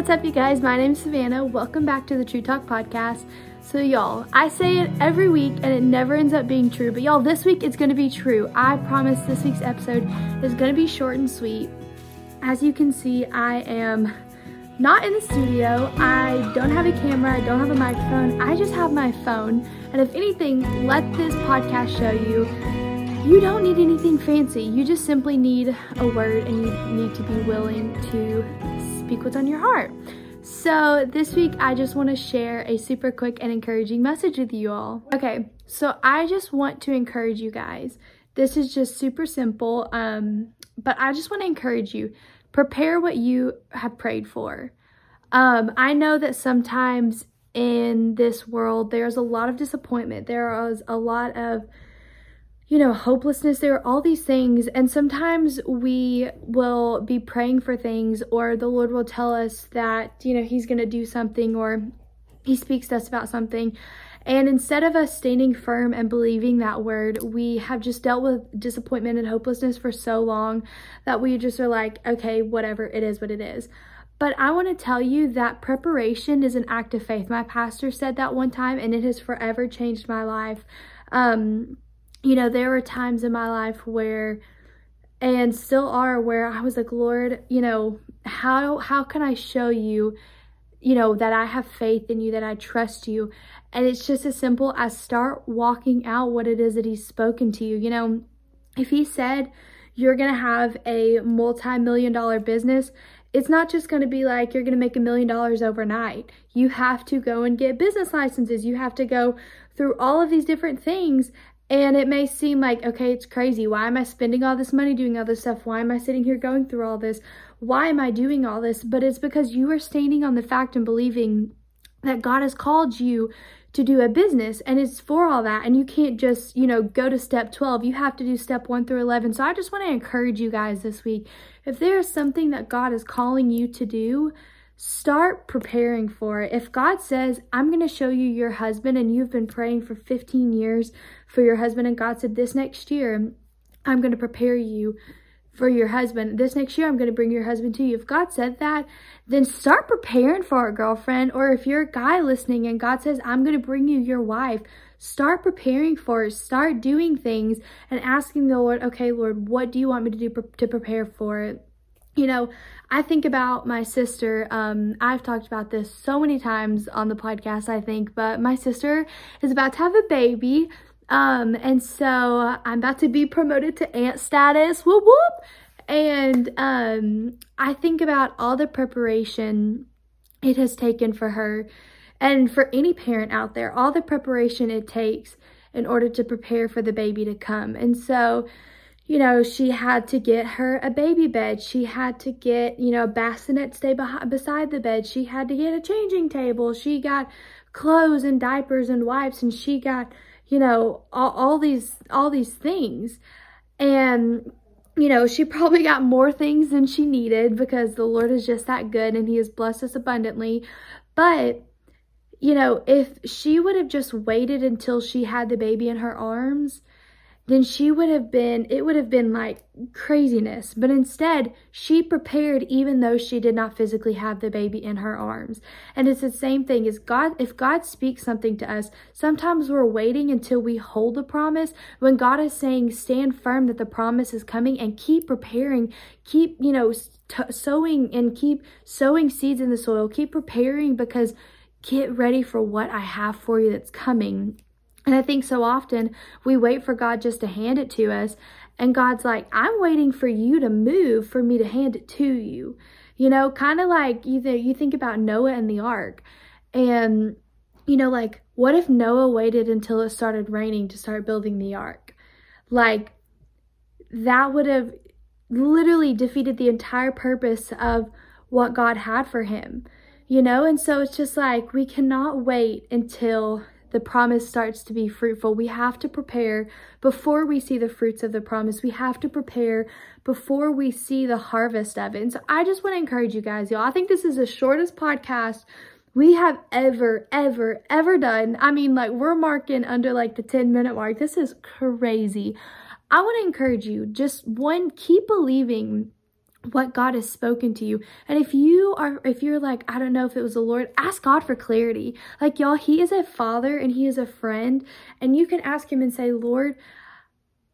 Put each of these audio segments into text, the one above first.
what's up, you guys? My name's Savannah. Welcome back to the True Talk Podcast. So, y'all, I say it every week and it never ends up being true, but y'all, this week it's gonna be true. I promise this week's episode is gonna be short and sweet. As you can see, I am not in the studio. I don't have a camera, I don't have a microphone, I just have my phone. And if anything, let this podcast show you you don't need anything fancy. You just simply need a word and you need to be willing to speak what's on your heart. So, this week I just want to share a super quick and encouraging message with you all. Okay, so I just want to encourage you guys. This is just super simple, um, but I just want to encourage you prepare what you have prayed for. Um, I know that sometimes in this world there's a lot of disappointment, there is a lot of you know, hopelessness. There are all these things. And sometimes we will be praying for things, or the Lord will tell us that, you know, He's going to do something, or He speaks to us about something. And instead of us standing firm and believing that word, we have just dealt with disappointment and hopelessness for so long that we just are like, okay, whatever, it is what it is. But I want to tell you that preparation is an act of faith. My pastor said that one time, and it has forever changed my life. Um, you know, there were times in my life where and still are where I was like, Lord, you know, how how can I show you, you know, that I have faith in you, that I trust you? And it's just as simple as start walking out what it is that he's spoken to you. You know, if he said you're going to have a multi-million dollar business, it's not just going to be like you're going to make a million dollars overnight. You have to go and get business licenses. You have to go through all of these different things and it may seem like, okay, it's crazy. Why am I spending all this money doing all this stuff? Why am I sitting here going through all this? Why am I doing all this? But it's because you are standing on the fact and believing that God has called you to do a business and it's for all that. And you can't just, you know, go to step 12. You have to do step 1 through 11. So I just want to encourage you guys this week. If there is something that God is calling you to do, Start preparing for it. If God says, I'm going to show you your husband, and you've been praying for 15 years for your husband, and God said, This next year, I'm going to prepare you for your husband. This next year, I'm going to bring your husband to you. If God said that, then start preparing for it, girlfriend. Or if you're a guy listening and God says, I'm going to bring you your wife, start preparing for it. Start doing things and asking the Lord, okay, Lord, what do you want me to do to prepare for it? You know, I think about my sister. Um, I've talked about this so many times on the podcast, I think, but my sister is about to have a baby. Um, and so I'm about to be promoted to aunt status. Whoop whoop. And um, I think about all the preparation it has taken for her and for any parent out there, all the preparation it takes in order to prepare for the baby to come. And so you know, she had to get her a baby bed. She had to get, you know, a bassinet stay beside the bed. She had to get a changing table. She got clothes and diapers and wipes and she got, you know, all, all these, all these things. And, you know, she probably got more things than she needed because the Lord is just that good and he has blessed us abundantly. But, you know, if she would have just waited until she had the baby in her arms, then she would have been, it would have been like craziness. But instead, she prepared even though she did not physically have the baby in her arms. And it's the same thing as God, if God speaks something to us, sometimes we're waiting until we hold the promise when God is saying, stand firm that the promise is coming and keep preparing, keep, you know, t- sowing and keep sowing seeds in the soil, keep preparing because get ready for what I have for you that's coming. And I think so often we wait for God just to hand it to us. And God's like, I'm waiting for you to move for me to hand it to you. You know, kind of like you, th- you think about Noah and the ark. And, you know, like, what if Noah waited until it started raining to start building the ark? Like, that would have literally defeated the entire purpose of what God had for him, you know? And so it's just like, we cannot wait until the promise starts to be fruitful. We have to prepare before we see the fruits of the promise. We have to prepare before we see the harvest of it. And so I just want to encourage you guys, y'all. I think this is the shortest podcast we have ever, ever, ever done. I mean, like, we're marking under like the 10 minute mark. This is crazy. I want to encourage you just one, keep believing what God has spoken to you. And if you are, if you're like, I don't know if it was the Lord, ask God for clarity. Like, y'all, He is a father and He is a friend. And you can ask Him and say, Lord,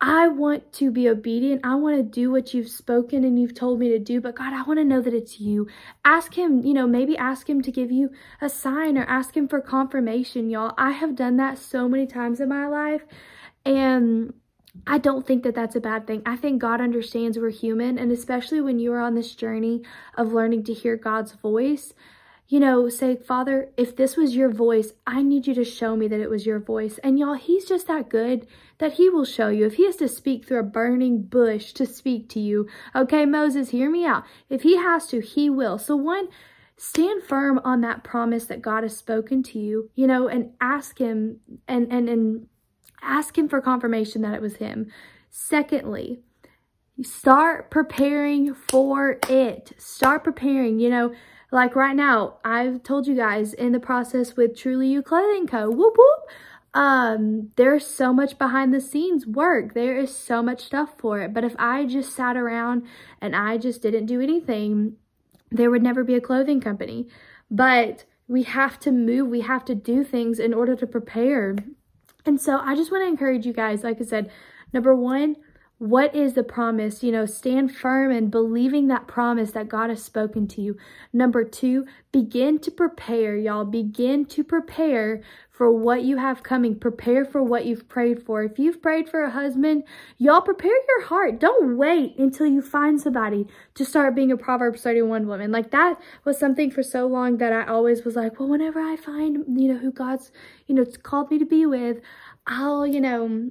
I want to be obedient. I want to do what you've spoken and you've told me to do, but God, I want to know that it's you. Ask Him, you know, maybe ask Him to give you a sign or ask Him for confirmation, y'all. I have done that so many times in my life. And I don't think that that's a bad thing. I think God understands we're human, and especially when you are on this journey of learning to hear God's voice, you know, say, Father, if this was your voice, I need you to show me that it was your voice. And y'all, He's just that good that He will show you. If He has to speak through a burning bush to speak to you, okay, Moses, hear me out. If He has to, He will. So, one, stand firm on that promise that God has spoken to you, you know, and ask Him and, and, and, Ask him for confirmation that it was him. Secondly, start preparing for it. Start preparing, you know, like right now, I've told you guys in the process with Truly You Clothing Co. Whoop whoop. Um, there's so much behind the scenes work. There is so much stuff for it. But if I just sat around and I just didn't do anything, there would never be a clothing company. But we have to move, we have to do things in order to prepare. And so I just want to encourage you guys, like I said, number one, what is the promise? You know, stand firm and believing that promise that God has spoken to you. Number two, begin to prepare, y'all. Begin to prepare for what you have coming. Prepare for what you've prayed for. If you've prayed for a husband, y'all prepare your heart. Don't wait until you find somebody to start being a Proverbs 31 woman. Like that was something for so long that I always was like, well, whenever I find, you know, who God's, you know, called me to be with, I'll, you know,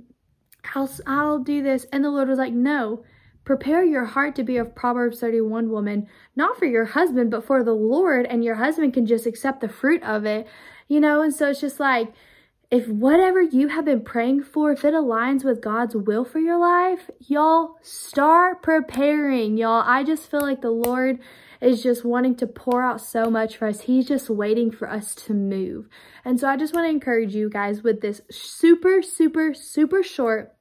I'll, I'll do this. And the Lord was like, no, prepare your heart to be a Proverbs 31 woman, not for your husband, but for the Lord. And your husband can just accept the fruit of it, you know? And so it's just like, if whatever you have been praying for, if it aligns with God's will for your life, y'all start preparing, y'all. I just feel like the Lord is just wanting to pour out so much for us. He's just waiting for us to move. And so I just want to encourage you guys with this super, super, super short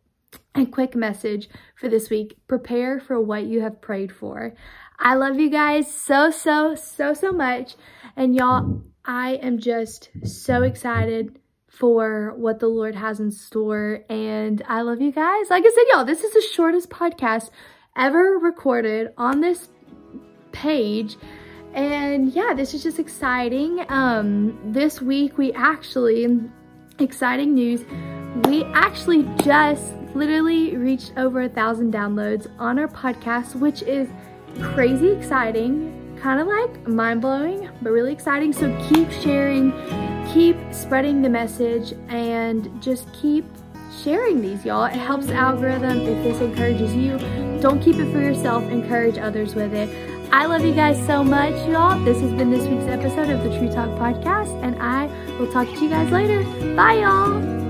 and quick message for this week. Prepare for what you have prayed for. I love you guys so, so, so, so much. And y'all, I am just so excited for what the Lord has in store. And I love you guys. Like I said, y'all, this is the shortest podcast ever recorded on this page. And yeah, this is just exciting. Um, this week we actually, exciting news, we actually just literally reached over a thousand downloads on our podcast, which is crazy exciting, kind of like mind blowing, but really exciting. So keep sharing, keep spreading the message, and just keep sharing these, y'all. It helps the algorithm. If this encourages you, don't keep it for yourself, encourage others with it. I love you guys so much, y'all. This has been this week's episode of the True Talk Podcast, and I will talk to you guys later. Bye, y'all.